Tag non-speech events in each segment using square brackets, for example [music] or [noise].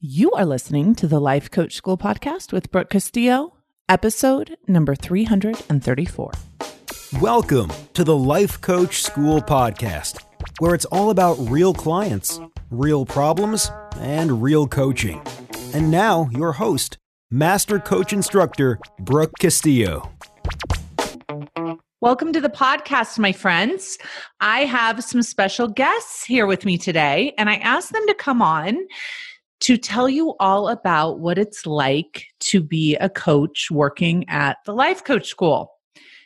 You are listening to the Life Coach School podcast with Brooke Castillo, episode number 334. Welcome to the Life Coach School podcast, where it's all about real clients, real problems, and real coaching. And now, your host, Master Coach Instructor Brooke Castillo. Welcome to the podcast, my friends. I have some special guests here with me today, and I asked them to come on to tell you all about what it's like to be a coach working at the Life Coach School.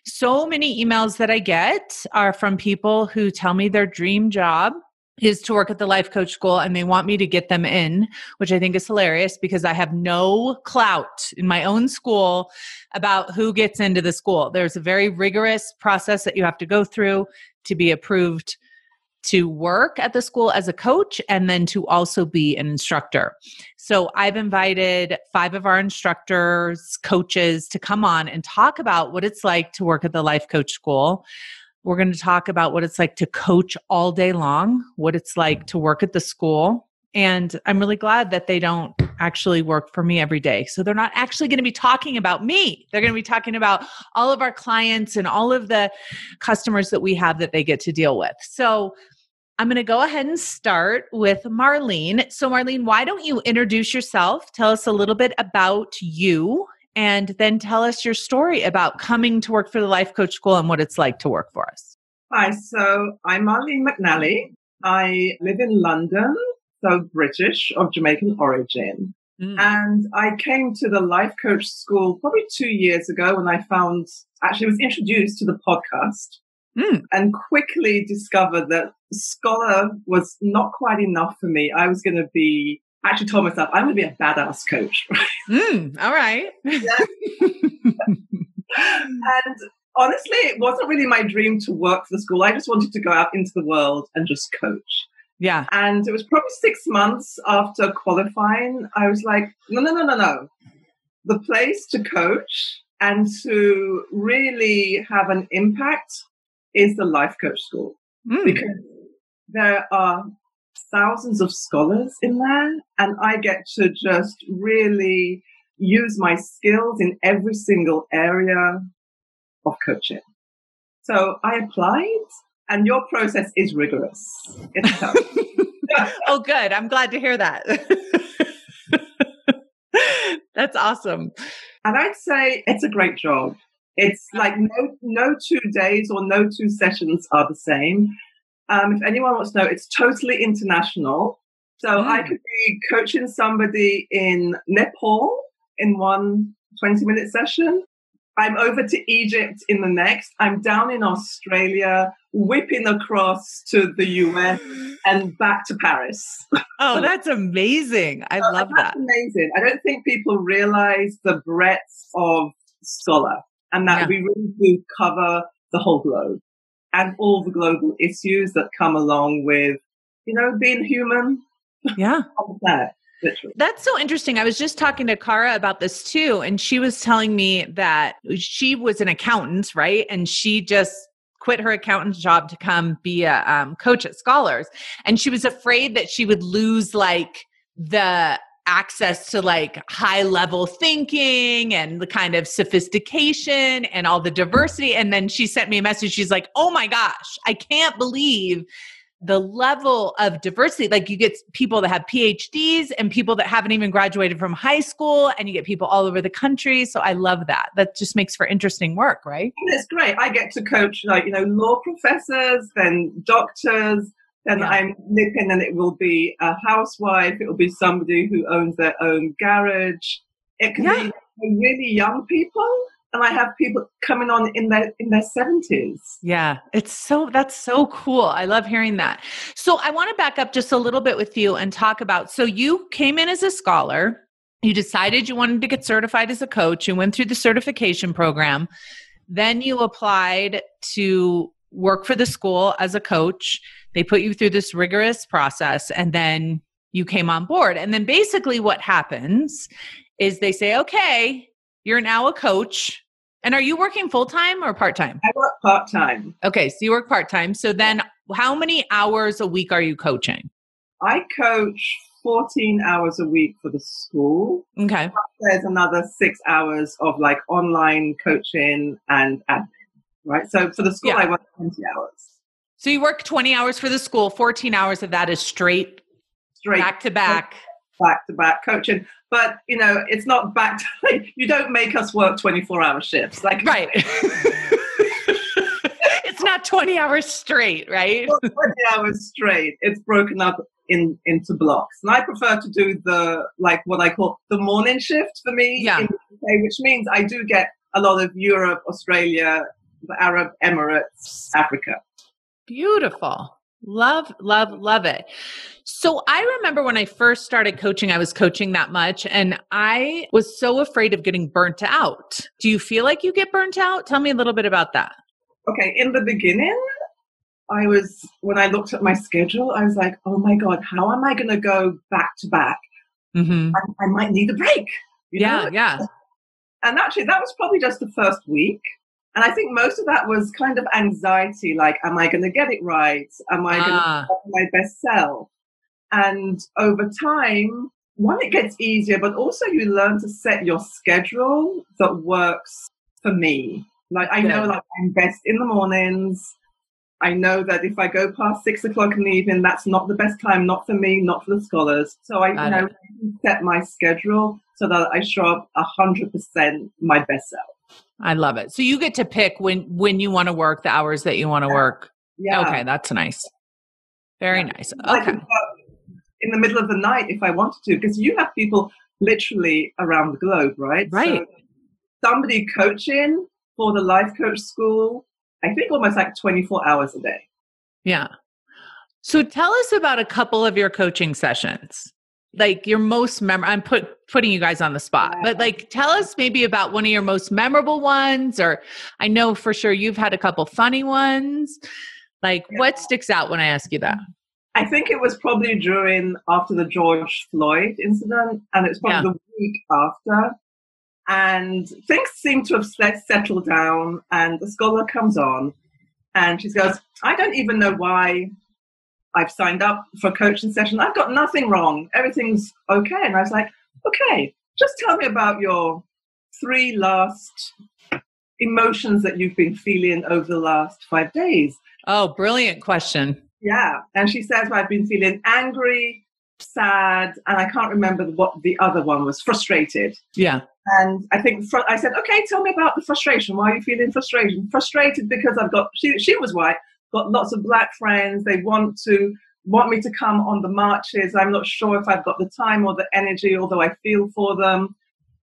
So many emails that I get are from people who tell me their dream job is to work at the life coach school and they want me to get them in, which I think is hilarious because I have no clout in my own school about who gets into the school. There's a very rigorous process that you have to go through to be approved to work at the school as a coach and then to also be an instructor. So I've invited five of our instructors, coaches to come on and talk about what it's like to work at the Life Coach School. We're going to talk about what it's like to coach all day long, what it's like to work at the school. And I'm really glad that they don't actually work for me every day. So they're not actually going to be talking about me. They're going to be talking about all of our clients and all of the customers that we have that they get to deal with. So I'm going to go ahead and start with Marlene. So, Marlene, why don't you introduce yourself? Tell us a little bit about you, and then tell us your story about coming to work for the Life Coach School and what it's like to work for us. Hi, so I'm Marlene McNally. I live in London, so British of Jamaican origin. Mm. And I came to the Life Coach School probably two years ago when I found, actually was introduced to the podcast mm. and quickly discovered that scholar was not quite enough for me. I was going to be, actually told myself, I'm going to be a badass coach. [laughs] mm, all right. and honestly, it wasn't really my dream to work for the school. I just wanted to go out into the world and just coach. Yeah. And it was probably six months after qualifying. I was like, no, no, no, no, no. The place to coach and to really have an impact is the life coach school mm. because there are thousands of scholars in there and I get to just really use my skills in every single area of coaching. So I applied and your process is rigorous. [laughs] [laughs] oh, good. I'm glad to hear that. [laughs] That's awesome. And I'd say it's a great job. It's like no, no two days or no two sessions are the same. Um, if anyone wants to know, it's totally international. So mm. I could be coaching somebody in Nepal in one 20 minute session. I'm over to Egypt in the next. I'm down in Australia, whipping across to the US and back to Paris. [laughs] Oh, that's amazing. I uh, love that. amazing. I don't think people realize the breadth of scholar and that yeah. we really do cover the whole globe and all the global issues that come along with, you know, being human. Yeah. [laughs] that. That's so interesting. I was just talking to Kara about this too, and she was telling me that she was an accountant, right? And she just quit her accountant job to come be a um, coach at Scholars, and she was afraid that she would lose like the access to like high level thinking and the kind of sophistication and all the diversity. And then she sent me a message. She's like, oh my gosh, I can't believe the level of diversity. Like you get people that have PhDs and people that haven't even graduated from high school, and you get people all over the country. So I love that. That just makes for interesting work, right? It's great. I get to coach like, you know, law professors, then doctors, then yeah. I'm nipping and it will be a housewife, it will be somebody who owns their own garage. It can yeah. be really young people. And I have people coming on in their in their seventies. Yeah, it's so that's so cool. I love hearing that. So I want to back up just a little bit with you and talk about. So you came in as a scholar. You decided you wanted to get certified as a coach. You went through the certification program. Then you applied to work for the school as a coach they put you through this rigorous process and then you came on board. And then basically what happens is they say, okay, you're now a coach. And are you working full time or part time? I work part time. Okay, so you work part time. So then how many hours a week are you coaching? I coach 14 hours a week for the school. Okay. There's another six hours of like online coaching and admin, right? So for the school, Yeah. I work 20 hours So you work 20 hours for the school, 14 hours of that is straight straight back to back. back to back coaching. But you know, it's not back to [laughs] like you don't make us work 24 hour shifts. Like Right. [laughs] it's not 20 hours straight, right? 20 hours straight. It's broken up in into blocks. And I prefer to do the like what I call the morning shift for me Yeah. in the UK, which means I do get a lot of Europe, Australia, the Arab Emirates, Africa. Beautiful. Love, love, love it. So I remember when I first started coaching, I was coaching that much and I was so afraid of getting burnt out. Do you feel like you get burnt out? Tell me a little bit about that. Okay, in the beginning, I was when I looked at my schedule, I was like, oh my god, how am I going to go back to back? Mm-hmm. I, I might need a break. Yeah, know? yeah. And actually, that was probably just the first week. And I think most of that was kind of anxiety like, am I going to get it right? Am I going to Ah, be my best self? And over time, one, it gets easier, but also you learn to set your schedule that works for me. Like, I know, Good. like, I'm best in the mornings. I know that if I go past six o'clock in the evening, that's not the best time, not for me, not for the scholars. So I you know, set my schedule so that I show up a hundred percent my best self. I love it. So you get to pick when when you want to work, the hours that you want to Yeah. work. Yeah. Okay, that's nice. Very Yeah. nice. Okay. Uh, in the middle of the night if I wanted to, because you have people literally around the globe, right? Right. So somebody coaching for the life coach school, I think almost like 24 hours a day. Yeah. So tell us about a couple of your coaching sessions. Like your most mem I'm put putting you guys on the spot. But like tell us maybe about one of your most memorable ones or I know for sure you've had a couple funny ones. Like what sticks out when I ask you that? I think it was probably during after the George Floyd incident, and it's probably Yeah. the week after. And things seem to have set- settled down, and the scholar comes on, and she goes, "I don't even know why I've signed up for a coaching session. I've got nothing wrong. Everything's okay." And I was like, "Okay, just tell me about your three last emotions that you've been feeling over the last five days." Oh, brilliant question. Yeah. And she says, well, I've been feeling angry, sad, and I can't remember what the other one was, frustrated. Yeah. And I think fr- I said, okay, tell me about the frustration. Why are you feeling frustration? Frustrated because I've got, she, she was white, got lots of black friends. They want to, want me to come on the marches. I'm not sure if I've got the time or the energy, although I feel for them.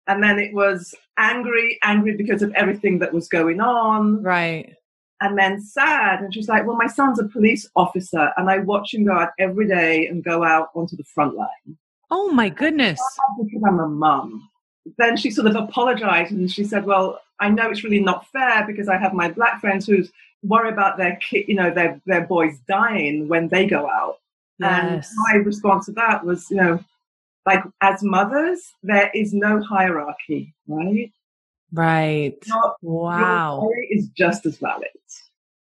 And then it was angry, angry because of everything that was going on Right. and then sad. And she's like, Well, my son's a police officer, and I watch him go out every day and go out onto the front line Oh my goodness. because I'm a mum. Then she sort of apologized and she said, Well, I know it's really not fair because I have my black friends who worry about their kid, you know, their, their boys dying when they go out. And Yes. my response to that was, you know, like as mothers, there is no hierarchy, right? Right. Your- Wow. Is just as valid.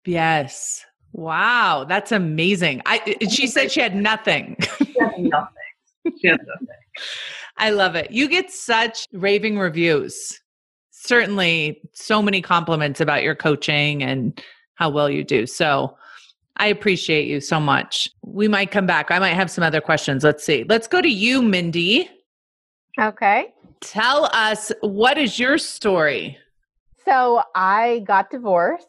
Yes. Wow, that's amazing. I she said she had nothing. [laughs] She has nothing. She has nothing. I love it. You get such raving reviews. Certainly so many compliments about your coaching and how well you do. So I appreciate you so much. We might come back. I might have some other questions. Let's see. Let's go to you, Mindy. Okay. Tell us what is your story? So I got divorced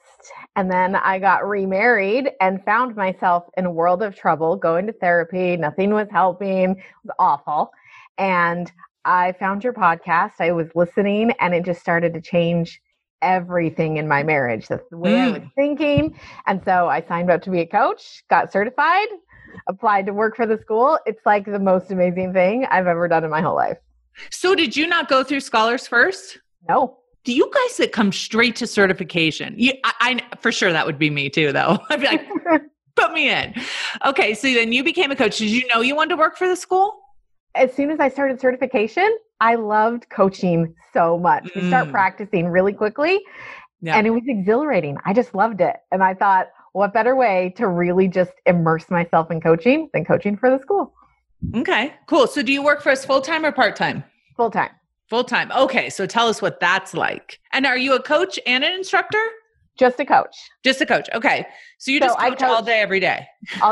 and then I got remarried and found myself in a world of trouble going to therapy. Nothing was helping. It was awful. And I found your podcast. I was listening and it just started to change everything in my marriage. That's the way I was mm. thinking. And so I signed up to be a coach, got certified, applied to work for the school. It's like the most amazing thing I've ever done in my whole life. So did you not go through scholars first? No. Do you guys that come straight to certification? You, I, I for sure that would be me too, though. [laughs] I'd be like, [laughs] put me in. Okay, so then you became a coach. Did you know you wanted to work for the school? as soon as I started certification, I loved coaching so much. We start Mm. practicing really quickly Yeah. and it was exhilarating. I just loved it. And I thought, what better way to really just immerse myself in coaching than coaching for the school? Okay, cool. So do you work for us full time or part time? Full time. Full time. Okay, so tell us what that's like. And are you a coach and an instructor? Just a coach. Just a coach. Okay. So you So just I coach, all day, every day.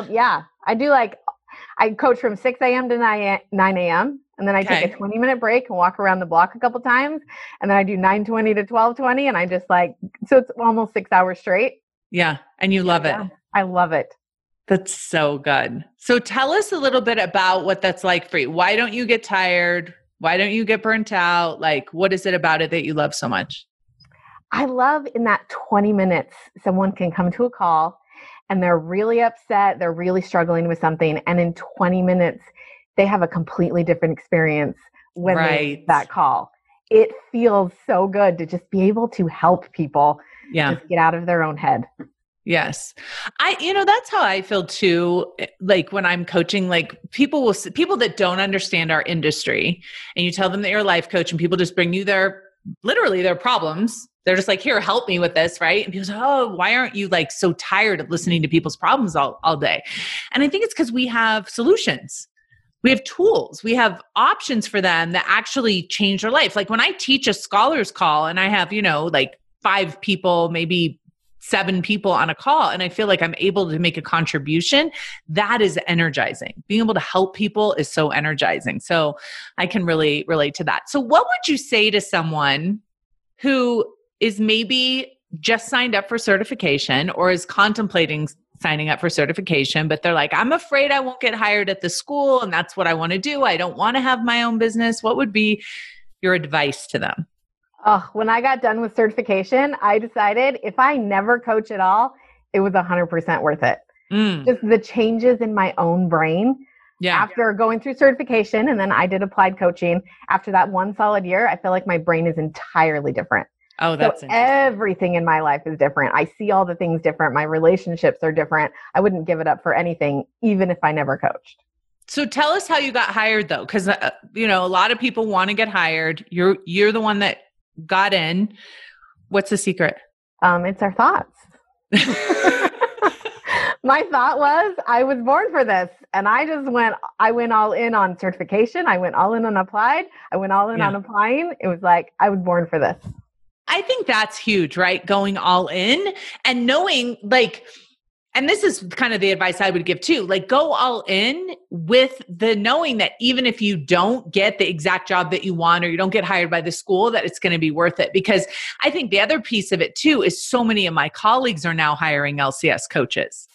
Yeah, I do like I coach from 6 a.m. to 9 9 a.m. and then I take a 20 minute break and walk around the block a couple times, and then I do 9:20 to 12:20, and I just like so it's almost six hours straight. Yeah. And you love it. I love it. That's so good. So tell us a little bit about what that's like for you. Why don't you get tired? Why don't you get burnt out? Like, what is it about it that you love so much? I love in that 20 minutes, someone can come to a call and they're really upset, they're really struggling with something, and in 20 minutes, they have a completely different experience when they Right. make that call. It feels so good to just be able to help people Yeah. just get out of their own head. Yes. I you know that's how I feel too eh, like when I'm coaching like people will people that don't understand our industry and you tell them that you're a life coach and people just bring you their literally their problems. They're just like here help me with this, right? And people say, "Oh, why aren't you like so tired of listening to people's problems all all day?" And I think it's cuz we have solutions. We have tools. We have options for them that actually change their life. Like when I teach a scholars call and I have, you know, like five people, maybe seven people on a call and I feel like I'm able to make a contribution, that is energizing. Being able to help people is so energizing. So I can really relate to that. So, what would you say to someone who is maybe just signed up for certification or is contemplating signing up for certification, but they're like, I'm afraid I won't get hired at the school and that's what I want to do. I don't want to have my own business. What would be your advice to them? Oh, when I got done with certification, I decided if I never coach at all, it was 100% worth it. Mm, Just the changes in my own brain yeah. after going through certification and then I did applied coaching. After that one solid year, I feel like my brain is entirely different. Oh, that's so everything in my life is different. I see all the things different. My relationships are different. I wouldn't give it up for anything, even if I never coached. So tell us how you got hired though cuz uh, you know a lot of people want to get hired. You're you're the one that got in. What's the secret? Um, it's our thoughts. [laughs] my thought was I was born for this, and I just went. I went all in on certification. I went all in on applied. I went all in Yeah. on applying. It was like I was born for this. I think that's huge, right? Going all in and knowing like and this is kind of the advice I would give too. Like go all in with the knowing that even if you don't get the exact job that you want or you don't get hired by the school that it's going to be worth it because I think the other piece of it too is so many of my colleagues are now hiring LCS coaches.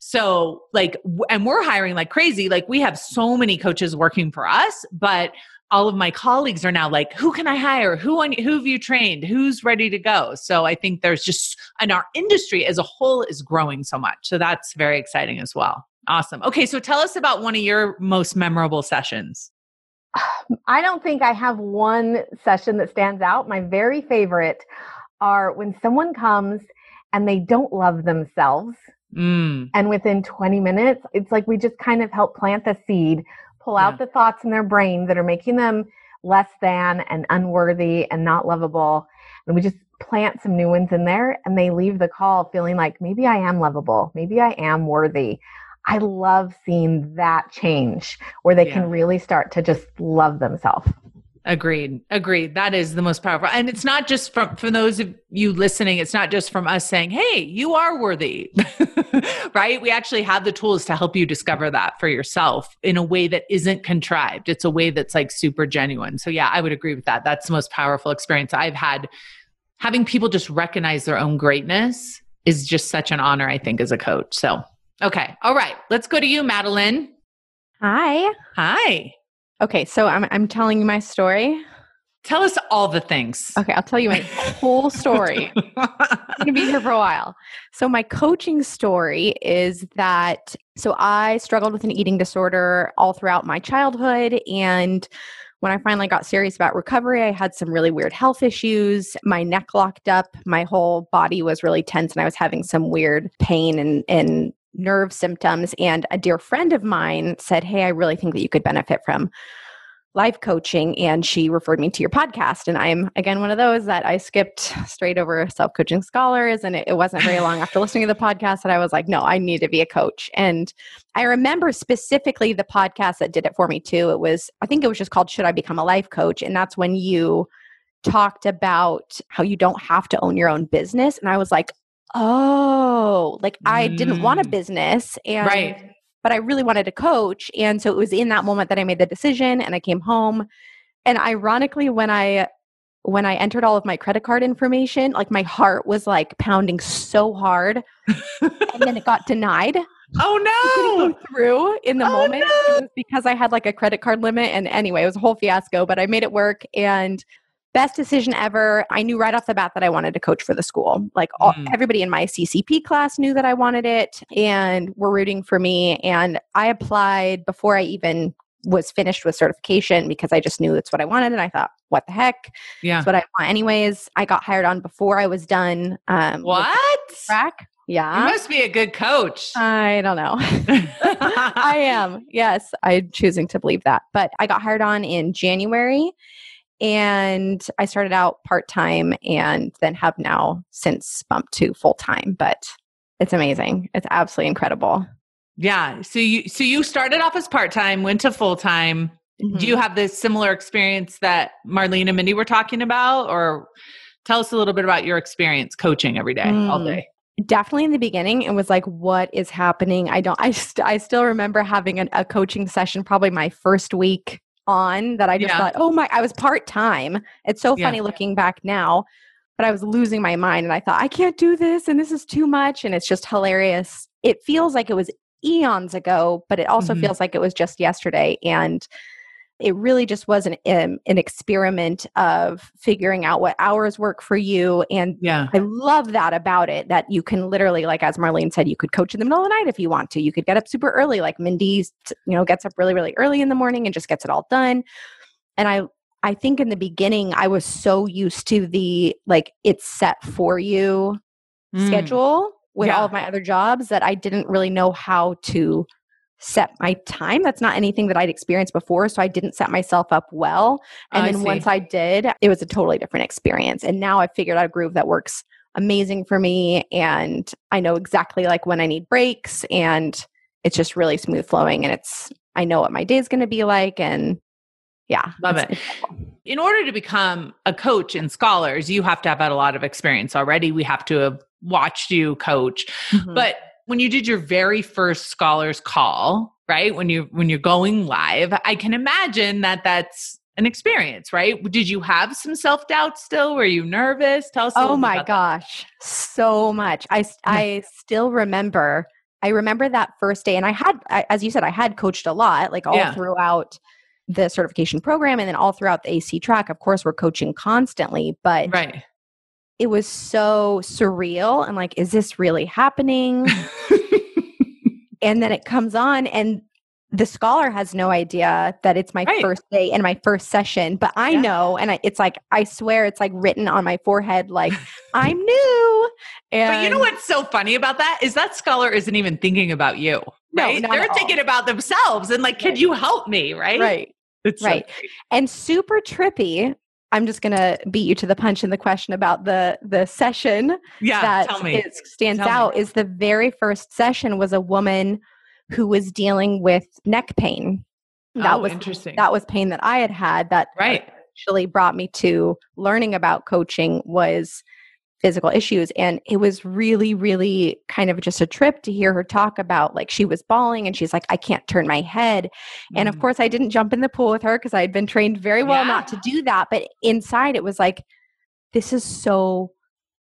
So, like, and we're hiring like crazy. Like, we have so many coaches working for us, but all of my colleagues are now like, who can I hire? Who on, who have you trained? Who's ready to go? So I think there's just, and our industry as a whole is growing so much. So that's very exciting as well. Awesome. Okay, so tell us about one of your most memorable sessions. [sighs] I don't think I have one session that stands out. My very favorite are when someone comes and they don't love themselves. Mm, And within 20 minutes, it's like we just kind of help plant the seed, pull out the thoughts in their brain that are making them less than and unworthy and not lovable. And we just plant some new ones in there and they leave the call feeling like maybe I am lovable, maybe I am worthy. I love seeing that change where they Yeah. can really start to just love themselves. Agreed. Agreed. That is the most powerful. And it's not just from for those of you listening, it's not just from us saying, "Hey, you are worthy." [laughs] right? We actually have the tools to help you discover that for yourself in a way that isn't contrived. It's a way that's like super genuine. So yeah, I would agree with that. That's the most powerful experience I've had. Having people just recognize their own greatness is just such an honor, I think, as a coach. So, okay. All right. Let's go to you, Madeline. Hi. Hi. Okay, so I'm I'm telling you my story. Tell us all the things. Okay, I'll tell you my whole story. I'm going to be here for a while. So my coaching story is that so I struggled with an eating disorder all throughout my childhood and when I finally got serious about recovery, I had some really weird health issues. My neck locked up, my whole body was really tense and I was having some weird pain and and nerve symptoms and a dear friend of mine said, "Hey, I really think that you could benefit from life coaching and she referred me to your podcast and i'm again one of those that i skipped straight over self-coaching scholars and it, it, wasn't very long after [laughs] listening to the podcast that i was like no i need to be a coach and i remember specifically the podcast that did it for me too. It was i think it was just called should i become a life coach? And that's when you talked about how you don't have to own your own business and i was like oh like i didn't want a mm. business and right but I really wanted to coach. And so it was in that moment that I made the decision and I came home. And ironically, when I when I entered all of my credit card information, like my heart was like pounding so hard. and then it [laughs] got denied. Oh no! through in the oh, moment no. because I had like a credit card limit, and anyway, it was a whole fiasco. But I made it work, and best decision ever. I knew right off the bat that I wanted to coach for the school. Like all, mm. everybody in my CCP class knew that I wanted it and were rooting for me. And I applied before I even was finished with certification because I just knew it's what I wanted. And I thought, what the heck? Yeah. It's what I want anyways. I got hired on before I was done. Um, what? Track. Yeah. You must be a good coach. I don't know. [laughs] [laughs] I am. Yes, I'm choosing to believe that. But I got hired on in January and I started out part time and then have now since bumped to full time. But it's amazing. It's absolutely incredible. Yeah. So you so you started off as part time, went to full time. Mm-hmm. Do you have this similar experience that Marlene and Mindy were talking about, or tell us a little bit about your experience coaching every day, mm. all day? definitely in the beginning it was like what is happening i don't [laughs] i, st- I still remember having an, a coaching session probably my first week on that I just yeah. thought, oh my, I was part time. It's so funny yeah. looking back now, but I was losing my mind and I thought, I can't do this and this is too much. And it's just hilarious. It feels like it was eons ago, but it also mm-hmm. feels like it was just yesterday. And it really just was an um, an experiment of figuring out what hours work for you and yeah i love that about it that you can literally like as marlene said you could coach in the middle of the night if you want to you could get up super early like mindy you know gets up really really early in the morning and just gets it all done and i i think in the beginning i was so used to the like it's set for you mm. schedule with yeah. all of my other jobs that i didn't really know how to set my time. That's not anything that I'd experienced before. So I didn't set myself up well. And then once I did, it was a totally different experience. And now I've figured out a groove that works amazing for me. And I know exactly like when I need breaks and it's just really smooth flowing. And it's, I know what my day is going to be like. And yeah. Love it. In order to become a coach in scholars, you have to have had a lot of experience already. We have to have watched you coach. Mm-hmm. But when you did your very first scholars call, right? When you when you're going live, I can imagine that that's an experience, right? Did you have some self doubt still? Were you nervous? Tell us. oh my gosh, that. so much. I I still remember. I remember that first day, and I had, as you said, I had coached a lot, like all yeah. throughout the certification program, and then all throughout the AC track. Of course, we're coaching constantly, but right it was so surreal and like, is this really happening? [laughs] and then it comes on and the scholar has no idea that it's my right. first day and my first session, but I yeah. know, and I, it's like I swear it's like written on my forehead, like [laughs] I'm new. And but you know what's so funny about that is that scholar isn't even thinking about you, right? No, They're thinking about themselves and like, can you help me, right? Right. It's right. So and super trippy I'm just going to beat you to the punch in the question about the the session yeah, that is, stands tell out me. is the very first session was a woman who was dealing with neck pain. That oh, was interesting. That was pain that I had had that right. actually brought me to learning about coaching was physical issues. And it was really, really kind of just a trip to hear her talk about like she was bawling and she's like, I can't turn my head. Mm. And of mm. course, I didn't jump in the pool with her because I had been trained very well yeah. not to do that. But inside, it was like, this is so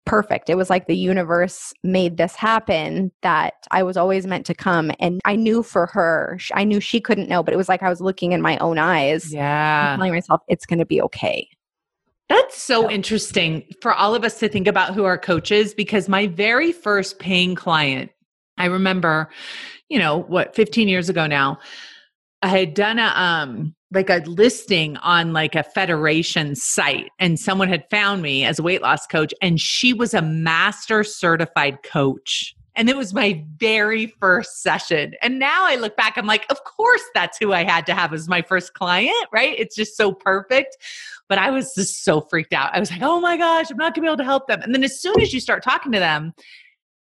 perfect. It was like the universe made this happen that I was always meant to come. And I knew for her, I knew she couldn't know, but it was like I was looking in my own eyes. Yeah. Telling myself, it's going to be okay. That's so interesting for all of us to think about who are coaches because my very first paying client, I remember, you know, what 15 years ago now, I had done a um like a listing on like a federation site and someone had found me as a weight loss coach and she was a master certified coach And it was my very first session. And now I look back, I'm like, of course, that's who I had to have as my first client, right? It's just so perfect. But I was just so freaked out. I was like, oh my gosh, I'm not gonna be able to help them. And then as soon as you start talking to them,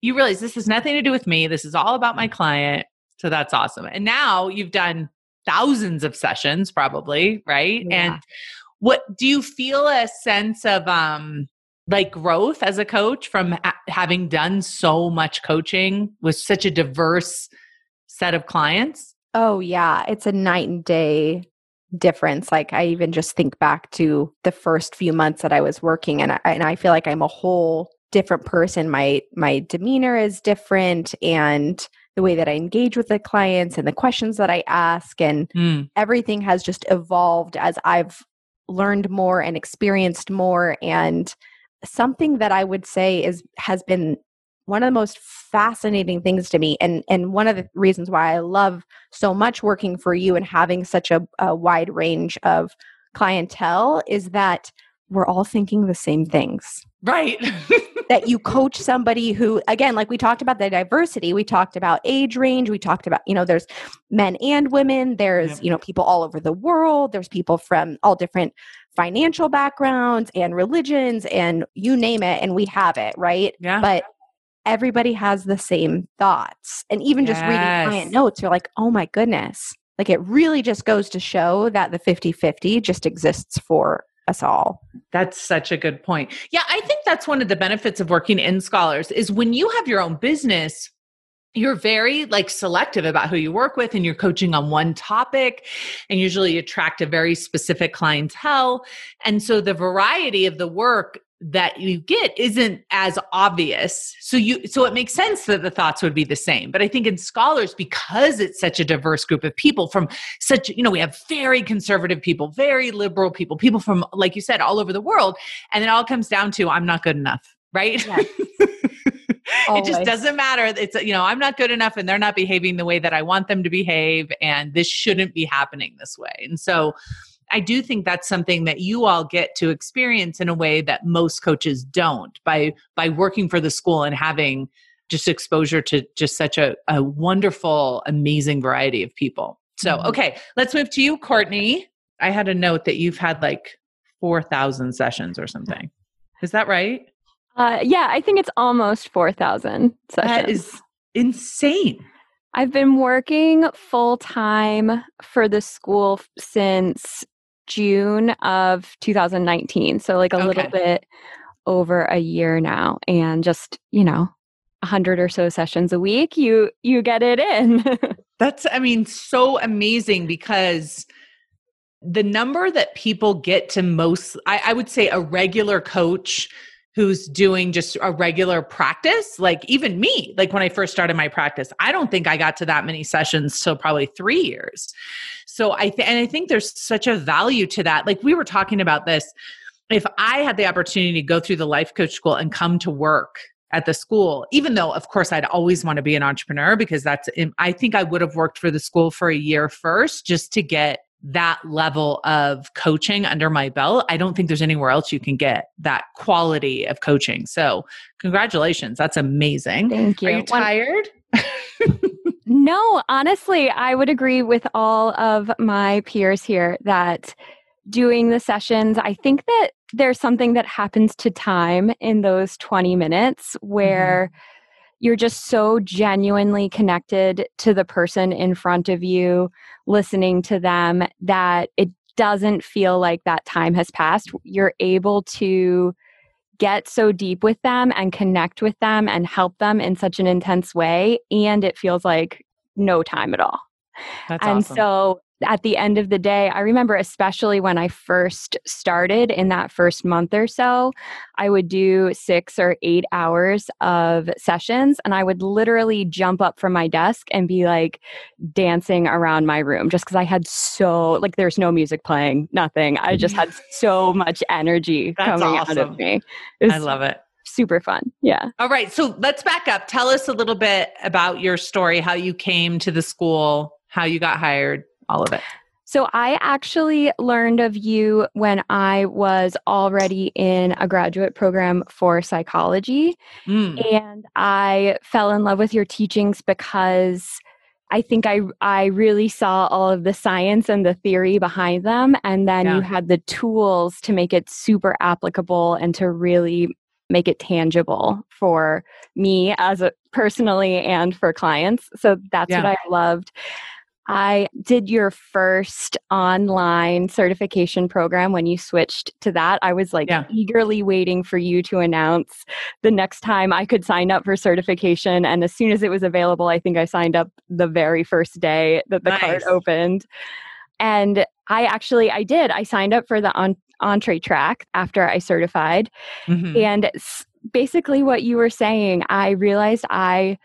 you realize this has nothing to do with me. This is all about my client. So that's awesome. And now you've done thousands of sessions, probably, right? Yeah. And what do you feel a sense of um like growth as a coach from ha- having done so much coaching with such a diverse set of clients? Oh, yeah. It's a night and day difference. Like, I even just think back to the first few months that I was working, and I, and I feel like I'm a whole different person. My my demeanor is different, and the way that I engage with the clients and the questions that I ask, and Mm, everything has just evolved as I've learned more and experienced more and something that I would say is has been one of the most fascinating things to me and and one of the reasons why I love so much working for you and having such a, a wide range of clientele is that we're all thinking the same things right. that you [laughs] coach somebody who again like we talked about the diversity we talked about age range we talked about you know there's men and women there's Yep. you know people all over the world there's people from all different financial backgrounds and religions and you name it and we have it right? Yeah. but everybody has the same thoughts. And even just reading client notes you're like oh my goodness. Like it really just goes to show that the 50-50 just exists for us all. That's such a good point. Yeah, I think that's one of the benefits of working in scholars is when you have your own business, you're very like selective about who you work with and you're coaching on one topic and usually you attract a very specific clientele. And so the variety of the work that you get isn't as obvious. So you so it makes sense that the thoughts would be the same. But I think in scholars because it's such a diverse group of people from such you know we have very conservative people, very liberal people, people from like you said all over the world and it all comes down to I'm not good enough, right? [laughs] It just doesn't matter. It's you know, I'm not good enough and they're not behaving the way that I want them to behave and this shouldn't be happening this way. And so I do think that's something that you all get to experience in a way that most coaches don't by by working for the school and having just exposure to just such a, a wonderful, amazing variety of people. So, Mhm. okay, let's move to you, Courtney. I had a note that you've had like 4,000 sessions or something. Is that right? Uh, yeah, I think it's almost 4,000 sessions. That is insane. I've been working full time for the school since June of 2019. So, like a little bit over a year now. And just, you know, a hundred or so sessions a week, you you get it in. [laughs] That's, I mean, so amazing because the number that people get to most, I, I would say a regular coach who's doing just a regular practice, like even me, like when I first started my practice, I don't think I got to that many sessions till probably three years. So I, th- and I think there's such a value to that. Like we were talking about this. If I had the opportunity to go through the life coach school and come to work at the school, even though, of course, I'd always want to be an entrepreneur because that's, I think I would have worked for the school for a year first just to get that level of coaching under my belt. I don't think there's anywhere else you can get that quality of coaching. So, congratulations. That's amazing. Thank you. Are you tired? No, honestly, I would agree with all of my peers here that doing the sessions, I think that there's something that happens to time in those 20 minutes mm-hmm. where you're just so genuinely connected to the person in front of you, listening to them, that it doesn't feel like that time has passed. You're able to get so deep with them and connect with them and help them in such an intense way and it feels like no time at all That's and awesome. so at the end of the day i remember especially when i first started in that first month or so i would do six or eight hours of sessions and i would literally jump up from my desk and be like dancing around my room just because i had so like there's no music playing nothing i just had [laughs] so much energy That's coming out of me I love it. super fun yeah All right. So let's back up. Tell us a little bit about your story, how you came to the school, how you got hired, all of it. So I actually learned of you when I was already in a graduate program for psychology. Mm. And I fell in love with your teachings because I think I I really saw all of the science and the theory behind them and then Yeah. you had the tools to make it super applicable and to really make it tangible for me as a personally and for clients. So that's what I loved. I did your first online certification program when you switched to that. I was like Yeah. eagerly waiting for you to announce the next time I could sign up for certification. And as soon as it was available, I think I signed up the very first day that the card opened. And I actually I did. I signed up for the on, entree track after I certified. Mhm. And s- basically, what you were saying, I realized I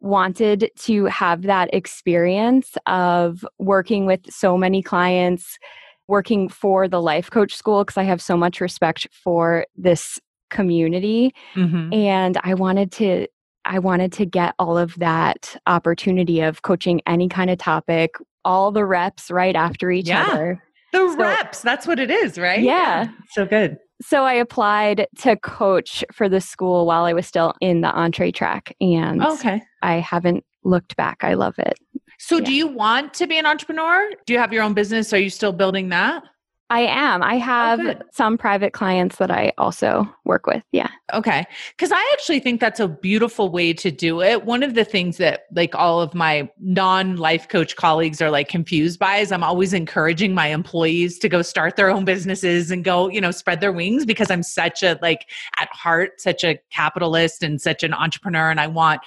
wanted to have that experience of working with so many clients, working for the life coach school, because I have so much respect for this community. Mhm. And I wanted to. I wanted to get all of that opportunity of coaching any kind of topic, all the reps right after each Yeah. other. The So- reps, that's what it is, right? Yeah. So good. So I applied to coach for the school while I was still in the entree track, and Okay. I haven't looked back. I love it. So, do you want to be an entrepreneur? Do you have your own business? Are you still building that? I am. I oh, have good. some private clients that I also work with. Yeah. Okay. Because I actually think that's a beautiful way to do it. One of the things that, like, all of my non life coach colleagues are like confused by is I'm always encouraging my employees to go start their own businesses and go, you know, spread their wings because I'm such a, like, at heart, such a capitalist and such an entrepreneur. And I want,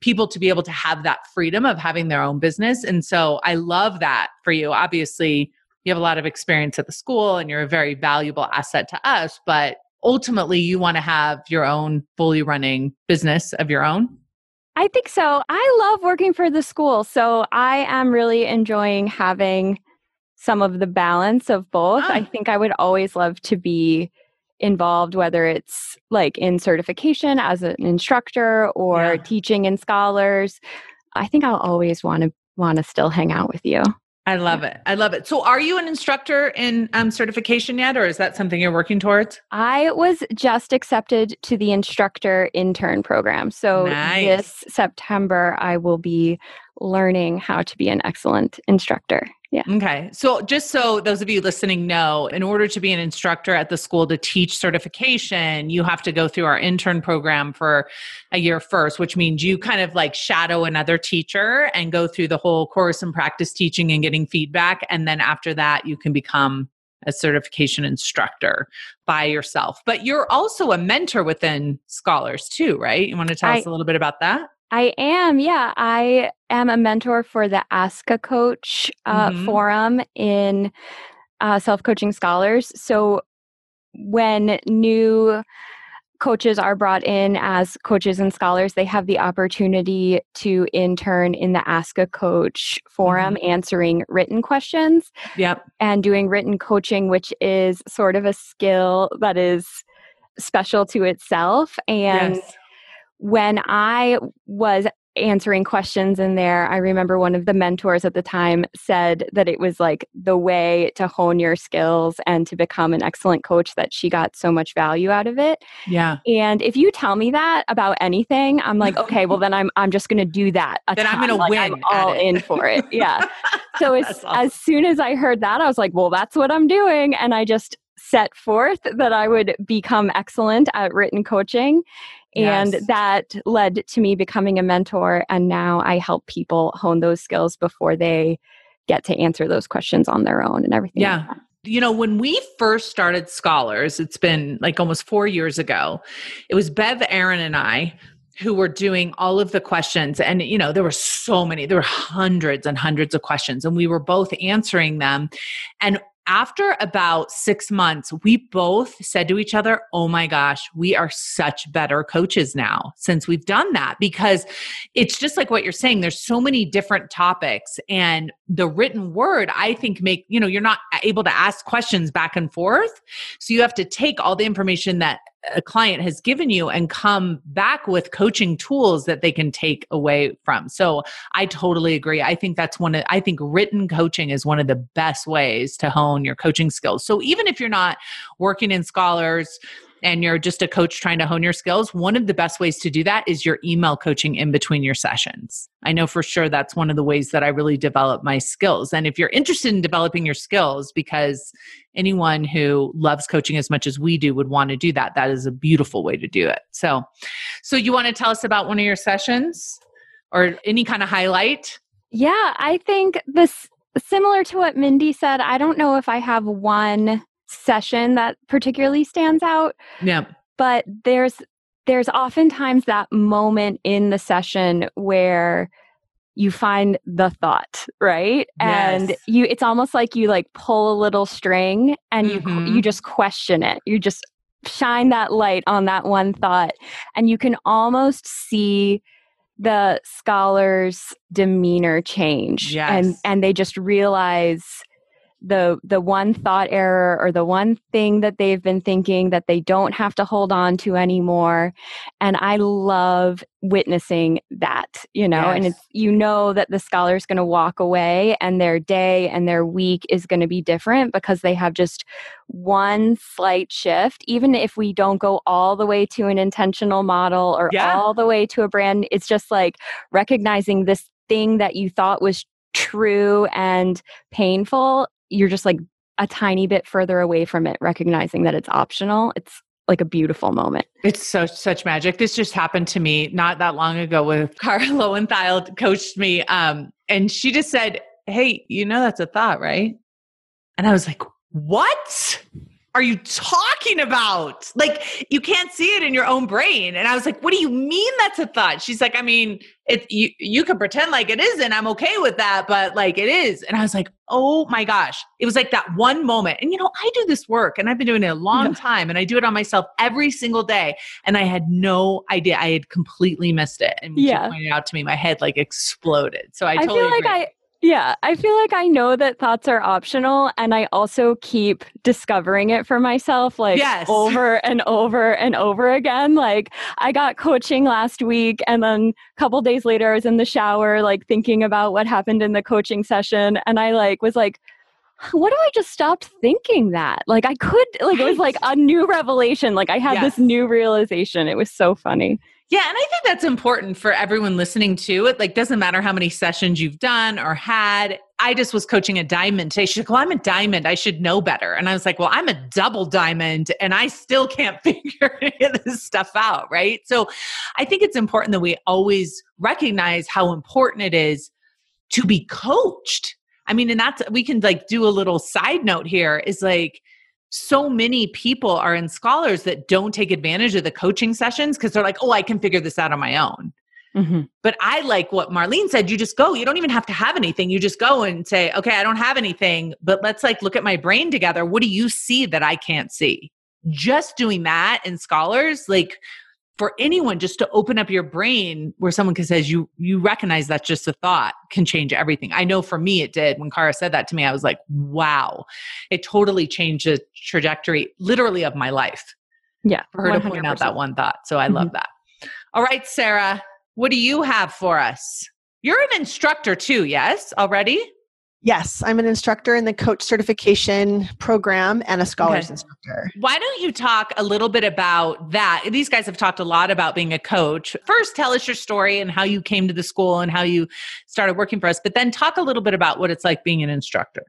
people to be able to have that freedom of having their own business. And so I love that for you. Obviously, you have a lot of experience at the school and you're a very valuable asset to us, but ultimately you want to have your own fully running business of your own. I think so. I love working for the school. So I am really enjoying having some of the balance of both. Ah. I think I would always love to be involved, whether it's like in certification as an instructor or Yeah. teaching in scholars. I think I'll always want to want to still hang out with you. I love it. I love it. So are you an instructor in um, certification yet, or is that something you're working towards? I was just accepted to the instructor intern program. So Nice. this September, I will be learning how to be an excellent instructor. Yeah. Okay. So, just so those of you listening know, in order to be an instructor at the school to teach certification, you have to go through our intern program for a year first, which means you kind of like shadow another teacher and go through the whole course and practice teaching and getting feedback. And then after that, you can become a certification instructor by yourself. But you're also a mentor within scholars too, right? You want to tell I- us a little bit about that? I am, yeah. I am a mentor for the Ask a Coach uh, Mhm. forum in uh, Self Coaching Scholars. So when new coaches are brought in as coaches and scholars, they have the opportunity to intern in the Ask a Coach forum, answering written questions Yep. and doing written coaching, which is sort of a skill that is special to itself. And yes. When I was answering questions in there, I remember one of the mentors at the time said that it was like the way to hone your skills and to become an excellent coach that she got so much value out of it. Yeah. And if you tell me that about anything, I'm like, okay, well [laughs] then I'm I'm just going to do that. Then I'm ton. gonna Like, win I'm all it. in for it. Yeah. [laughs] So as awesome. as soon as I heard that, I was like, well, that's what I'm doing, and I just set forth that I would become excellent at written coaching. And Yes. that led to me becoming a mentor. And now I help people hone those skills before they get to answer those questions on their own and everything. Yeah. that. You know, when we first started Scholars, it's been like almost four years ago, it was Bev Aron, and I who were doing all of the questions. And, you know, there were so many, there were hundreds and hundreds of questions, and we were both answering them. And after about six months, we both said to each other, Oh my gosh, we are such better coaches now since we've done that because it's just like what you're saying. There's so many different topics, and the written word, I think, make you know, you're not able to ask questions back and forth. So you have to take all the information that a client has given you and come back with coaching tools that they can take away from. So I totally agree. I think that's one of, I think written coaching is one of the best ways to hone your coaching skills. So even if you're not working in scholars, and you're just a coach trying to hone your skills, one of the best ways to do that is your email coaching in between your sessions. I know for sure that's one of the ways that I really develop my skills. And if you're interested in developing your skills, because anyone who loves coaching as much as we do would want to do that, that is a beautiful way to do it. So, so you want to tell us about one of your sessions or any kind of highlight? Yeah, I think this similar to what Mindy said. I don't know if I have one session that particularly stands out. Yeah. But there's there's oftentimes that moment in the session where you find the thought right yes. and you it's almost like you like pull a little string and mm-hmm. you you just question it you just shine that light on that one thought and you can almost see the scholars demeanor change yes. and and they just realize the the one thought error or the one thing that they've been thinking that they don't have to hold on to anymore and i love witnessing that you know yes. and it's you know that the scholar is going to walk away and their day and their week is going to be different because they have just one slight shift even if we don't go all the way to an intentional model or yeah. all the way to a brand it's just like recognizing this thing that you thought was true and painful you're just like a tiny bit further away from it, recognizing that it's optional. It's like a beautiful moment. It's so such magic. This just happened to me not that long ago with [laughs] Kara Loewentheil coached me. Um, and she just said, Hey, you know that's a thought, right? And I was like, What? Are you talking about? Like you can't see it in your own brain. And I was like, what do you mean that's a thought? She's like, I mean, it you you can pretend like it isn't. I'm okay with that, but like it is. And I was like, oh my gosh. It was like that one moment. And you know, I do this work and I've been doing it a long yeah. time and I do it on myself every single day. And I had no idea. I had completely missed it. And yeah. pointed out to me, my head like exploded. So I, I totally feel like agree. I yeah, I feel like I know that thoughts are optional and I also keep discovering it for myself like yes. over and over and over again. Like I got coaching last week and then a couple days later I was in the shower like thinking about what happened in the coaching session and I like was like what do I just stopped thinking that? Like I could like it was like a new revelation. Like I had yes. this new realization. It was so funny. Yeah, and I think that's important for everyone listening to it. Like, doesn't matter how many sessions you've done or had. I just was coaching a diamond today. She's like, Well, I'm a diamond. I should know better. And I was like, Well, I'm a double diamond and I still can't [laughs] figure this stuff out. Right. So I think it's important that we always recognize how important it is to be coached. I mean, and that's, we can like do a little side note here is like, so many people are in scholars that don't take advantage of the coaching sessions because they're like, oh, I can figure this out on my own. Mm-hmm. But I like what Marlene said. You just go. You don't even have to have anything. You just go and say, okay, I don't have anything, but let's like look at my brain together. What do you see that I can't see? Just doing that in scholars, like for anyone just to open up your brain where someone can says you you recognize that's just a thought can change everything. I know for me it did. When kara said that to me i was like wow. It totally changed the trajectory literally of my life. Yeah for her 100%. to point out that one thought. So i mm-hmm. love that. All right sarah what do you have for us? You're an instructor too yes already Yes, I'm an instructor in the coach certification program and a scholars okay. instructor. Why don't you talk a little bit about that? These guys have talked a lot about being a coach. First, tell us your story and how you came to the school and how you started working for us, but then talk a little bit about what it's like being an instructor.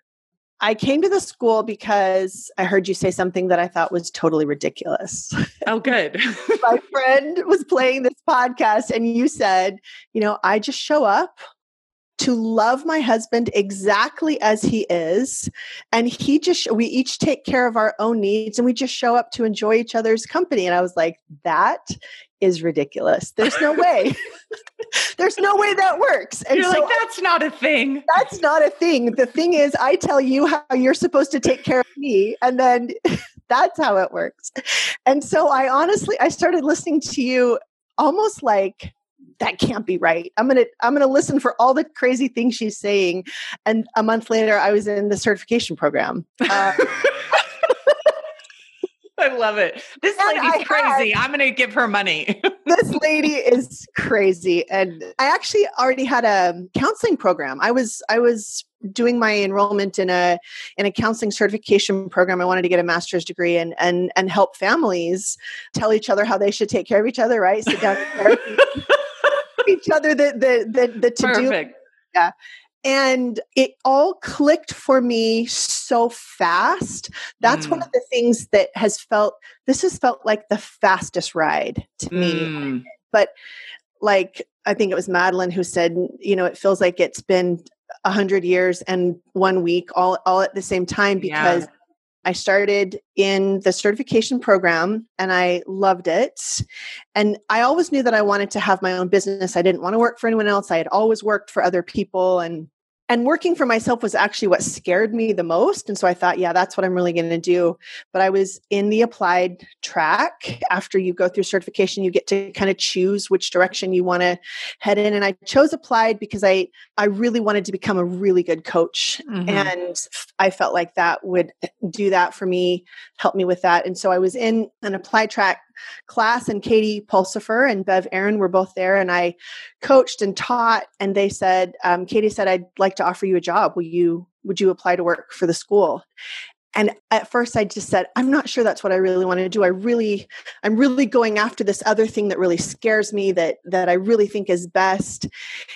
I came to the school because I heard you say something that I thought was totally ridiculous. Oh, good. [laughs] My friend was playing this podcast, and you said, You know, I just show up to love my husband exactly as he is. And he just we each take care of our own needs and we just show up to enjoy each other's company. And i was like that is ridiculous. There's no [laughs] way. There's no way that works. And you're so like that's not a thing. That's not a thing. The thing is i tell you how you're supposed to take care of me and then [laughs] that's how it works. And so i honestly i started listening to you almost like that can't be right. I'm going to I'm going to listen for all the crazy things she's saying. And a month later I was in the certification program. Uh, [laughs] I love it. This And lady's I crazy. I'm going to give her money. [laughs] this lady is crazy and i actually already had a counseling program i was i was doing my enrollment in a in a counseling certification program i wanted to get a master's degree and and and help families tell each other how they should take care of each other right sit down [laughs] [laughs] each other the the the, the to do Perfect. and it all clicked for me so fast that's one Mm. of the things that has felt this has felt like the fastest ride to me Mm. but like i think it was madeline who said you know it feels like it's been a hundred years and one week all all at the same time Yeah. I started in the certification program and i loved it. And i always knew that i wanted to have my own business. I didn't want to work for anyone else. I had always worked for other people and and working for myself was actually what scared me the most. And so i thought yeah that's what i'm really going to do. But i was in the applied track. After you go through certification you get to kind of choose which direction you want to head in. And i chose applied because i i really wanted to become a really good coach. Mhm. and i felt like that would do that for me help me with that. And so i was in an applied track class and katie pulsifer and bev aron were both there. And i coached and taught. And they said um, katie said i'd like to offer you a job will you would you apply to work for the school and at first i just said i'm not sure that's what i really want to do i really i'm really going after this other thing that really scares me that that i really think is best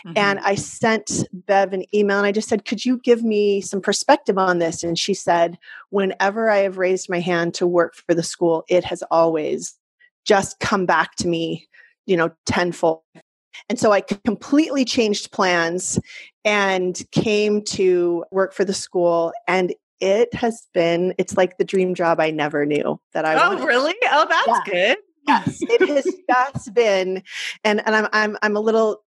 Mhm. and I sent Bev an email and I just said, Could you give me some perspective on this? And she said, Whenever I have raised my hand to work for the school, it has always just come back to me, you know, tenfold. And so I completely changed plans and came to work for the school. And it has been, it's like the dream job I never knew that I oh, wanted really? Oh, that's Yeah. good. yes it has just been and and I'm, I'm i'm a little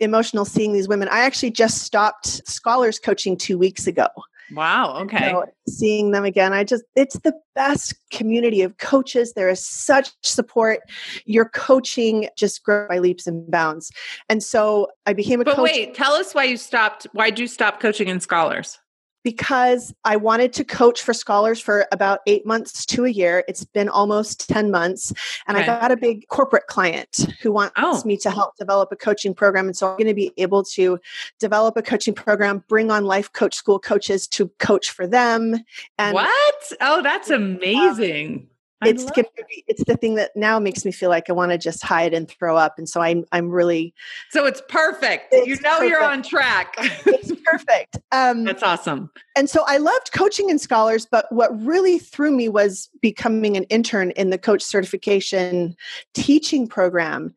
emotional seeing these women i actually just stopped scholars coaching two weeks ago Wow. Okay. so seeing them again i just it's the best community of coaches there is such support your coaching just grew by leaps and bounds and so i became a but coach wait, tell us why you stopped. Why'd you stop coaching in scholars? Because I wanted to coach for scholars for about eight months to a year. It's been almost 10 months. And Okay. I got a big corporate client who wants Oh. me to help develop a coaching program. And so I'm going to be able to develop a coaching program, bring on life coach school coaches to coach for them. And what? Oh, that's amazing. It's love- going to be, it's the thing that now makes me feel like I want to just hide and throw up. And so I'm, I'm really, so it's perfect. It's you know you're on track. it's [laughs] perfect. Um, that's awesome. and so I loved coaching in scholars, but what really threw me was becoming an intern in the coach certification teaching program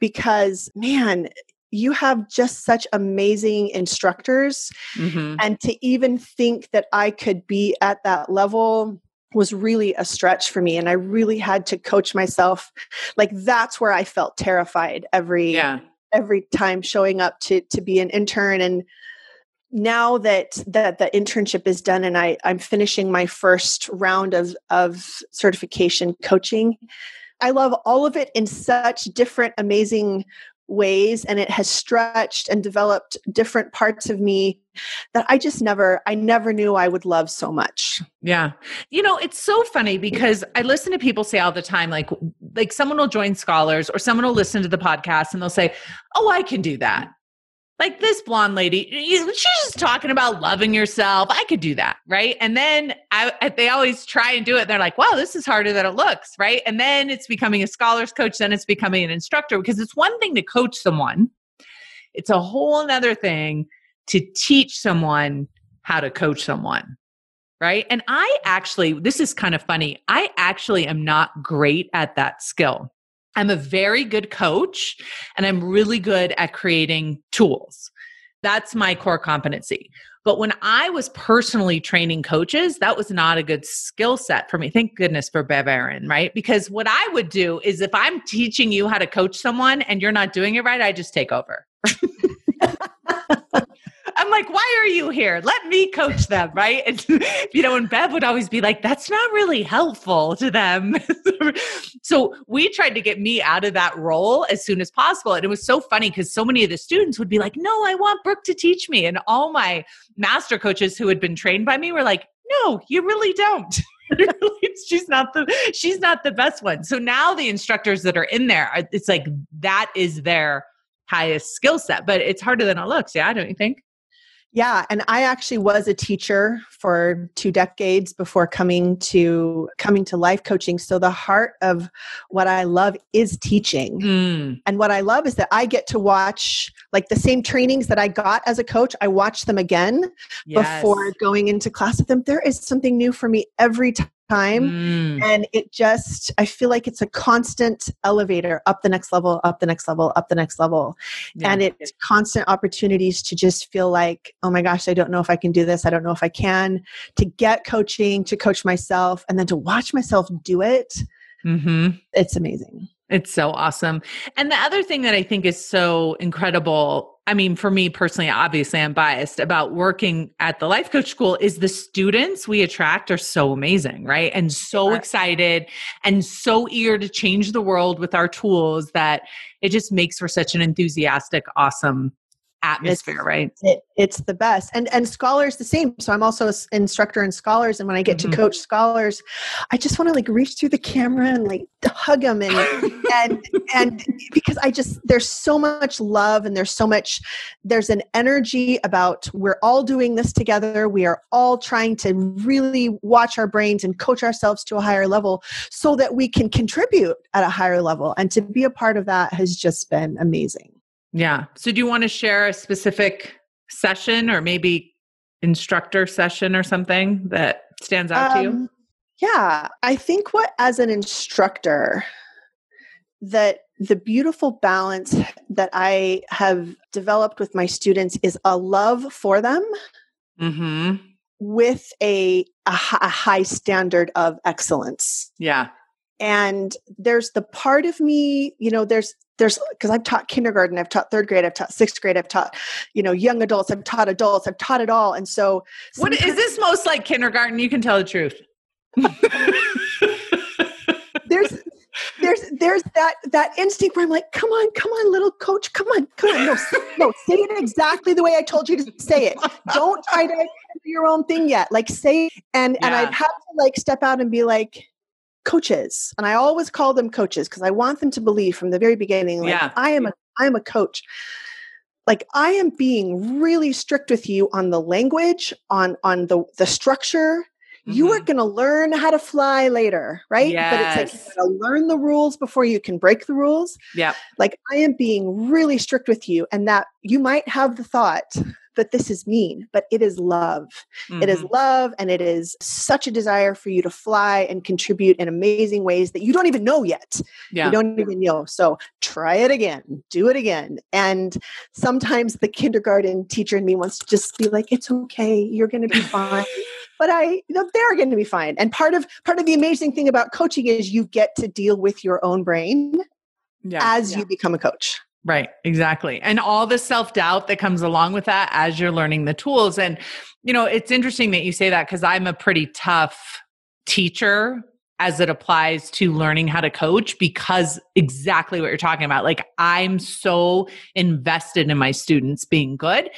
because, man, you have just such amazing instructors. Mhm. And to even think that I could be at that level was really a stretch for me. And I really had to coach myself. Like that's where I felt terrified every Yeah. every time showing up to to be an intern and now that that the internship is done and I, I'm finishing my first round of of certification coaching, I love all of it in such different, amazing ways, and it has stretched and developed different parts of me that I just never, I never knew I would love so much. Yeah. You know, it's so funny because I listen to people say all the time like like someone will join scholars or someone will listen to the podcast and they'll say, "Oh, I can do that." Like this blonde lady, she's just talking about loving yourself. I could do that, right? And then I, they always try and do it. They're like, "Wow, this is harder than it looks," right? And then it's becoming a scholars coach. Then it's becoming an instructor because it's one thing to coach someone; it's a whole other thing to teach someone how to coach someone right? And I actually, this is kind of funny. I actually am not great at that skill. I'm a very good coach and I'm really good at creating tools. That's my core competency. But when I was personally training coaches, that was not a good skill set for me. Thank goodness for Bev Aron, right? Because what I would do is if I'm teaching you how to coach someone and you're not doing it right, I just take over. [laughs] I'm like, why are you here? Let me coach them, right? And [laughs] you know, and Bev would always be like, that's not really helpful to them. [laughs] so we tried to get me out of that role as soon as possible. And it was so funny because so many of the students would be like, no, I want Brooke to teach me. And all my master coaches who had been trained by me were like, no, you really don't. [laughs] she's not the she's not the best one. So now the instructors that are in there, it's like that is their highest skill set, but it's harder than it looks. Yeah, don't you think? Yeah, and I actually was a teacher for two decades before coming to coming to life coaching. So the heart of what I love is teaching. Mm. And what I love is that I get to watch like the same trainings that I got as a coach, I watch them again yes. before going into class with them. There is something new for me every time time mm. and it just i feel like it's a constant elevator up the next level up the next level up the next level yeah. and it's constant opportunities to just feel like oh my gosh i don't know if i can do this i don't know if i can to get coaching to coach myself and then to watch myself do it mm-hmm. it's amazing it's so awesome. And the other thing that I think is so incredible I mean, for me personally, obviously I'm biased about working at the life coach school is the students we attract are so amazing, right? And so yeah. excited and so eager to change the world with our tools that it just makes for such an enthusiastic, awesome atmosphere, it's, right? It, it's the best. And and scholars the same. So I'm also an instructor in scholars and when I get mm-hmm. to coach scholars, I just want to like reach through the camera and like hug them and and [laughs] and because I just there's so much love and there's so much there's an energy about we're all doing this together. We are all trying to really watch our brains and coach ourselves to a higher level so that we can contribute at a higher level and to be a part of that has just been amazing. Yeah. So do you want to share a specific session or maybe instructor session or something that stands out um, to you? Um, yeah. I think what as an instructor that the beautiful balance that I have developed with my students is a love for them mm-hmm. with a, a, a high standard of excellence. Yeah and there's the part of me you know there's there's because i've taught kindergarten i've taught third grade i've taught sixth grade i've taught you know young adults i've taught adults i've taught it all. And so what is this most like kindergarten? You can tell the truth. [laughs] There's there's there's that that instinct where i'm like come on come on little coach come on come on. No no say it exactly the way i told you to say it. Don't try to [laughs] do your own thing yet. Like say and yeah. and i've had to like step out and be like coaches and i always call them coaches because i want them to believe from the very beginning like yeah. i am a i am a coach like i am being really strict with you on the language on on the the structure mm-hmm. you are mm-hmm. going to learn how to fly later right yes. but it's like you got to learn the rules before you can break the rules yeah like i am being really strict with you and that you might have the thought that this is mean, but it is love. Mm-hmm. It is mm-hmm. love, and it is such a desire for you to fly and contribute in amazing ways that you don't even know yet. Yeah. You don't even know. So try it again, do it again. And sometimes the kindergarten teacher in me wants to just be like, it's okay, you're going to be [laughs] fine. But I, they're going to be fine. And part of part of the amazing thing about coaching is you get to deal with your own brain yeah. as yeah. you become a coach. Right, exactly. And all the self doubt that comes along with that as you're learning the tools. And, you know, it's interesting that you say that because I'm a pretty tough teacher as it applies to learning how to coach because exactly what you're talking about. Like, I'm so invested in my students being good.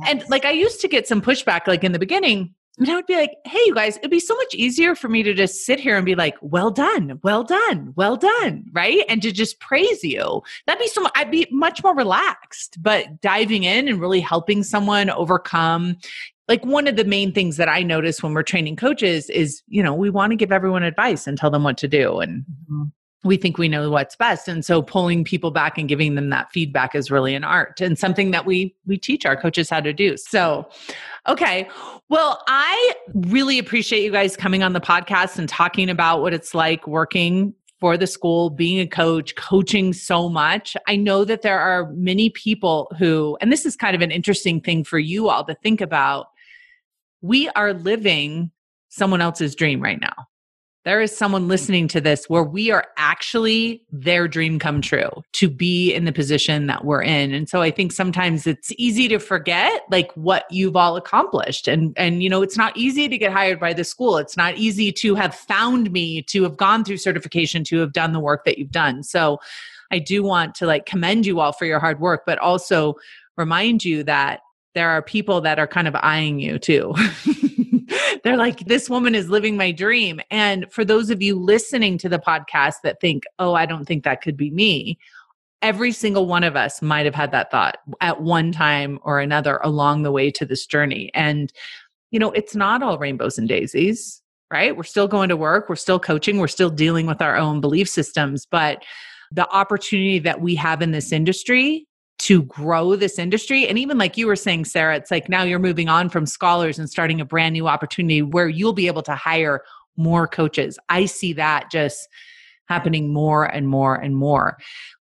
Yes. And like, I used to get some pushback, like in the beginning and I would be like, hey, you guys, it'd be so much easier for me to just sit here and be like, well done, well done, well done, right? And to just praise you. That'd be so much, I'd be much more relaxed. But diving in and really helping someone overcome, like one of the main things that I notice when we're training coaches is, you know, we want to give everyone advice and tell them what to do. And mm-hmm we think we know what's best. And so pulling people back and giving them that feedback is really an art and something that we we teach our coaches how to do. So okay. Well i really appreciate you guys coming on the podcast and talking about what it's like working for the school being a coach coaching so much. I know that there are many people who and this is kind of an interesting thing for you all to think about. We are living someone else's dream right now there is someone listening to this where we are actually their dream come true to be in the position that we're in. And so i think sometimes it's easy to forget like what you've all accomplished. And and you know it's not easy to get hired by the school. It's not easy to have found me to have gone through certification to have done the work that you've done. So i do want to like commend you all for your hard work but also remind you that there are people that are kind of eyeing you too [laughs] They're like, this woman is living my dream. And for those of you listening to the podcast that think, oh, I don't think that could be me, every single one of us might have had that thought at one time or another along the way to this journey. And, you know, it's not all rainbows and daisies, right? We're still going to work, we're still coaching, we're still dealing with our own belief systems. But the opportunity that we have in this industry to grow this industry. And even like you were saying, Sarah, it's like now you're moving on from scholars and starting a brand new opportunity where you'll be able to hire more coaches. I see that just happening more and more and more.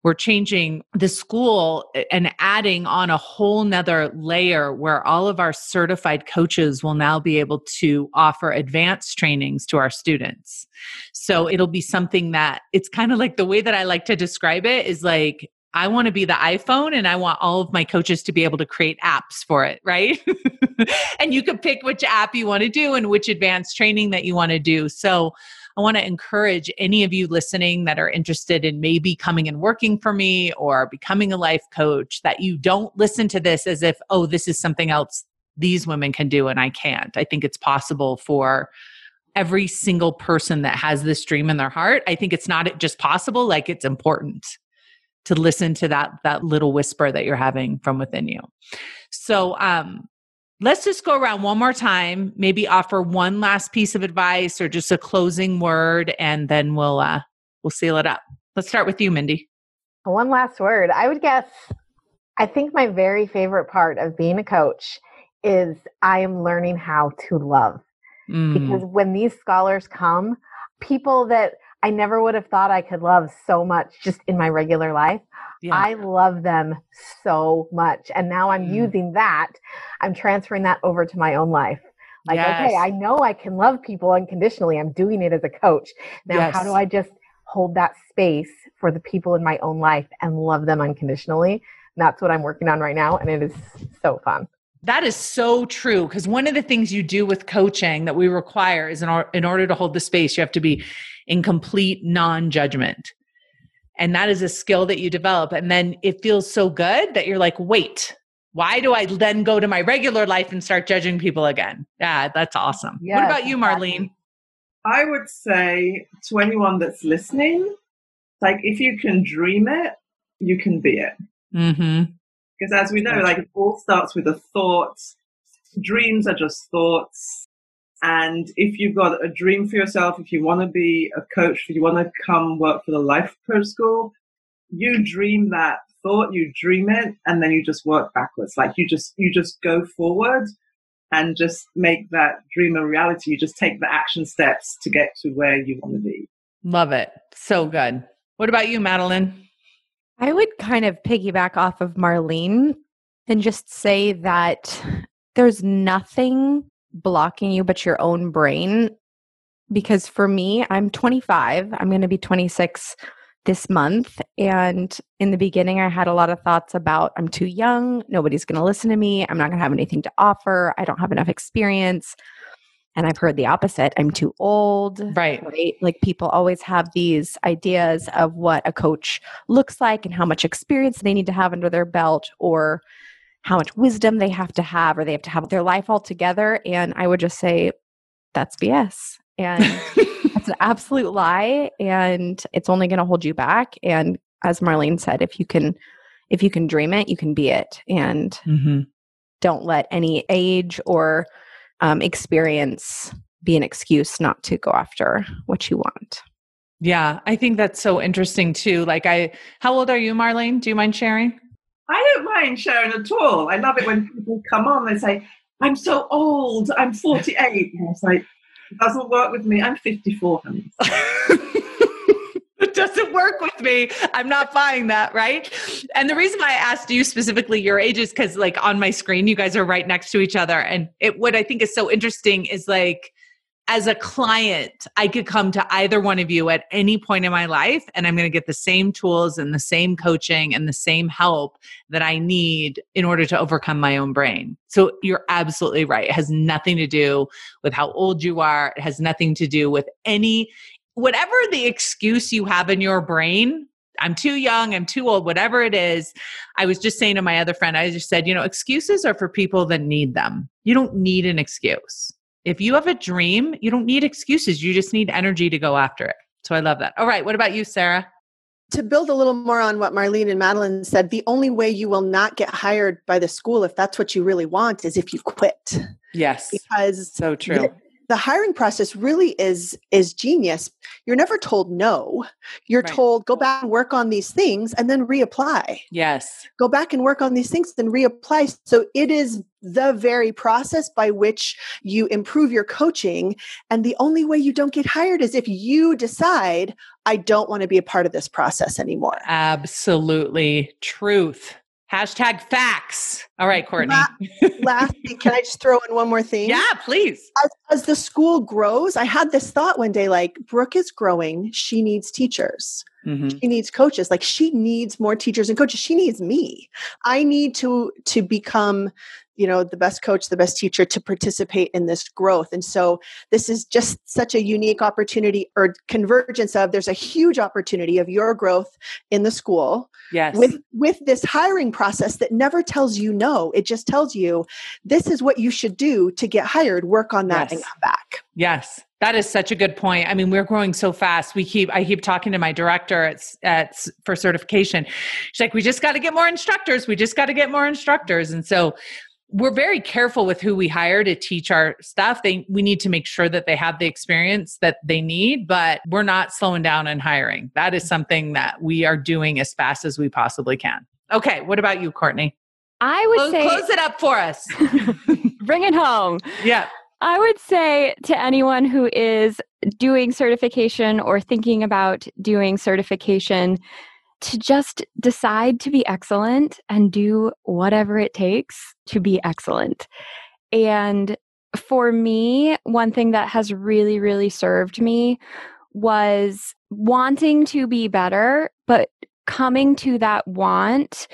We're changing the school eh, and adding on a whole nother layer where all of our certified coaches will now be able to offer advanced trainings to our students. So it'll be something that it's kind of like the way that I like to describe it is like I want to be the iPhone and I want all of my coaches to be able to create apps for it, right? [laughs] and you can pick which app you want to do and which advanced training that you want to do. So I want to encourage any of you listening that are interested in maybe coming and working for me or becoming a life coach that you don't listen to this as if, oh, this is something else these women can do and I can't. I think it's possible for every single person that has this dream in their heart. I think it's not just possible, like it's important to listen to that that little whisper that you're having from within you. So um let's just go around one more time, maybe offer one last piece of advice or just a closing word and then we'll uh we'll seal it up. Let's start with you, Mindy. One last word. I would guess I think my very favorite part of being a coach is I am learning how to love. Mm. Because when these scholars come, people that I never would have thought I could love so much just in my regular life. Yeah. I love them so much. And now I'm mm. using that. I'm transferring that over to my own life. Like, yes. okay, I know I can love people unconditionally. I'm doing it as a coach. Now, yes. how do I just hold that space for the people in my own life and love them unconditionally? And that's what I'm working on right now. And it is so fun. That is so true. Because one of the things you do with coaching that we require is in, or, in order to hold the space, you have to be in complete non judgment. And that is a skill that you develop. And then it feels so good that you're like, wait, why do I then go to my regular life and start judging people again? Yeah, that's awesome. Yes, what about you, Marlene? I would say to anyone that's listening, like if you can dream it, you can be it. Mm-hmm. Because as we know, like it all starts with a thought. Dreams are just thoughts. And if you've got a dream for yourself, if you want to be a coach, if you want to come work for the life coach school, you dream that thought, you dream it, and then you just work backwards. Like you just, you just go forward and just make that dream a reality. You just take the action steps to get to where you want to be. Love it. So good. What about you, Madeline? I would kind of piggyback off of Marlene and just say that there's nothing blocking you but your own brain. Because for me, I'm 25, I'm going to be 26 this month. And in the beginning, I had a lot of thoughts about I'm too young, nobody's going to listen to me, I'm not going to have anything to offer, I don't have enough experience. And I've heard the opposite. I'm too old. Right. Right. Like people always have these ideas of what a coach looks like and how much experience they need to have under their belt or how much wisdom they have to have or they have to have their life all together. And I would just say that's BS. And [laughs] that's an absolute lie. And it's only going to hold you back. And as Marlene said, if you can, if you can dream it, you can be it. And mm-hmm. don't let any age or um, experience be an excuse not to go after what you want. Yeah, I think that's so interesting too. Like, I, how old are you, Marlene? Do you mind sharing? I don't mind sharing at all. I love it when people come on and say, I'm so old, I'm 48. And it's like, it doesn't work with me. I'm 54, honey. [laughs] doesn't work with me. I'm not buying that, right? And the reason why I asked you specifically your age is because, like, on my screen, you guys are right next to each other. And it, what I think is so interesting is like, as a client, I could come to either one of you at any point in my life, and I'm going to get the same tools and the same coaching and the same help that I need in order to overcome my own brain. So you're absolutely right. It has nothing to do with how old you are, it has nothing to do with any whatever the excuse you have in your brain, I'm too young, I'm too old, whatever it is. I was just saying to my other friend, I just said, you know, excuses are for people that need them. You don't need an excuse. If you have a dream, you don't need excuses. You just need energy to go after it. So I love that. All right. What about you, Sarah? to build a little more on what Marlene and Madeline said, the only way you will not get hired by the school if that's what you really want is if you quit. Yes. Because so true. The, hiring process really is is genius. You're never told no. You're right. told go back and work on these things and then reapply. Yes. Go back and work on these things then reapply. So it is the very process by which you improve your coaching and the only way you don't get hired is if you decide I don't want to be a part of this process anymore. Absolutely truth. Hashtag facts. All right, Courtney. [laughs] lastly, can I just throw in one more thing? Yeah, please. As, as, the school grows, I had this thought one day like, Brooke is growing. She needs teachers. Mm-hmm. She needs coaches. Like she needs more teachers and coaches. She needs me. I need to to become you know the best coach the best teacher to participate in this growth and so this is just such a unique opportunity or convergence of there's a huge opportunity of your growth in the school yes with with this hiring process that never tells you no it just tells you this is what you should do to get hired work on that yes. and come back yes that is such a good point. I mean, we're growing so fast. We keep I keep talking to my director at, at for certification. She's like, "We just got to get more instructors. We just got to get more instructors." And so we're very careful with who we hire to teach our stuff. They we need to make sure that they have the experience that they need, but we're not slowing down in hiring. That is something that we are doing as fast as we possibly can. Okay, what about you, Courtney? I would close, say close it up for us. [laughs] bring it home. Yeah. I would say to anyone who is doing certification or thinking about doing certification to just decide to be excellent and do whatever it takes to be excellent. And for me, one thing that has really, really served me was wanting to be better, but coming to that want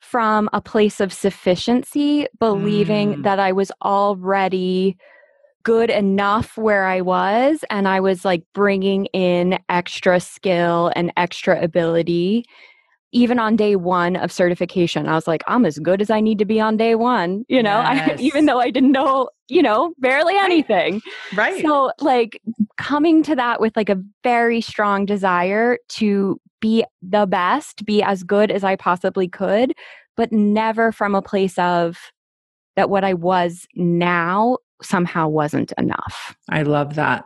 from a place of sufficiency, believing mm. that I was already good enough where I was and I was like bringing in extra skill and extra ability even on day 1 of certification. I was like I'm as good as I need to be on day 1, you know, [laughs] yes. I, even though I didn't know, you know, barely anything. Right. So like coming to that with like a very strong desire to be the best, be as good as I possibly could, but never from a place of that what I was now somehow wasn't enough. I love that.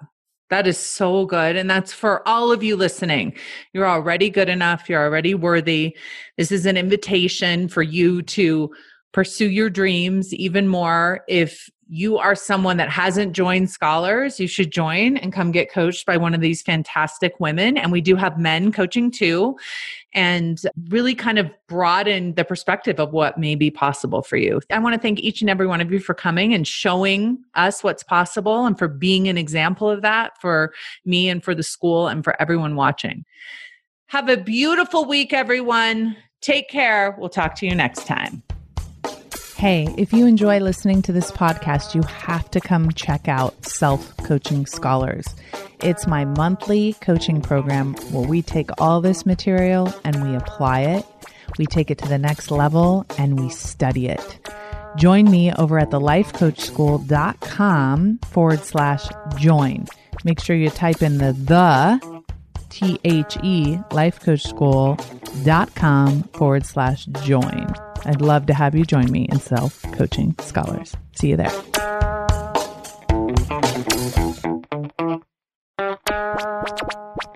That is so good. And that's for all of you listening. You're already good enough. You're already worthy. This is an invitation for you to pursue your dreams even more. If you are someone that hasn't joined Scholars, you should join and come get coached by one of these fantastic women. And we do have men coaching too, and really kind of broaden the perspective of what may be possible for you. I want to thank each and every one of you for coming and showing us what's possible and for being an example of that for me and for the school and for everyone watching. Have a beautiful week, everyone. Take care. We'll talk to you next time. Hey, if you enjoy listening to this podcast, you have to come check out Self Coaching Scholars. It's my monthly coaching program where we take all this material and we apply it, we take it to the next level, and we study it. Join me over at thelifecoachschool.com forward slash join. Make sure you type in the the T H E lifecoachschool.com forward slash join. I'd love to have you join me in Self Coaching Scholars. See you there. Thank you.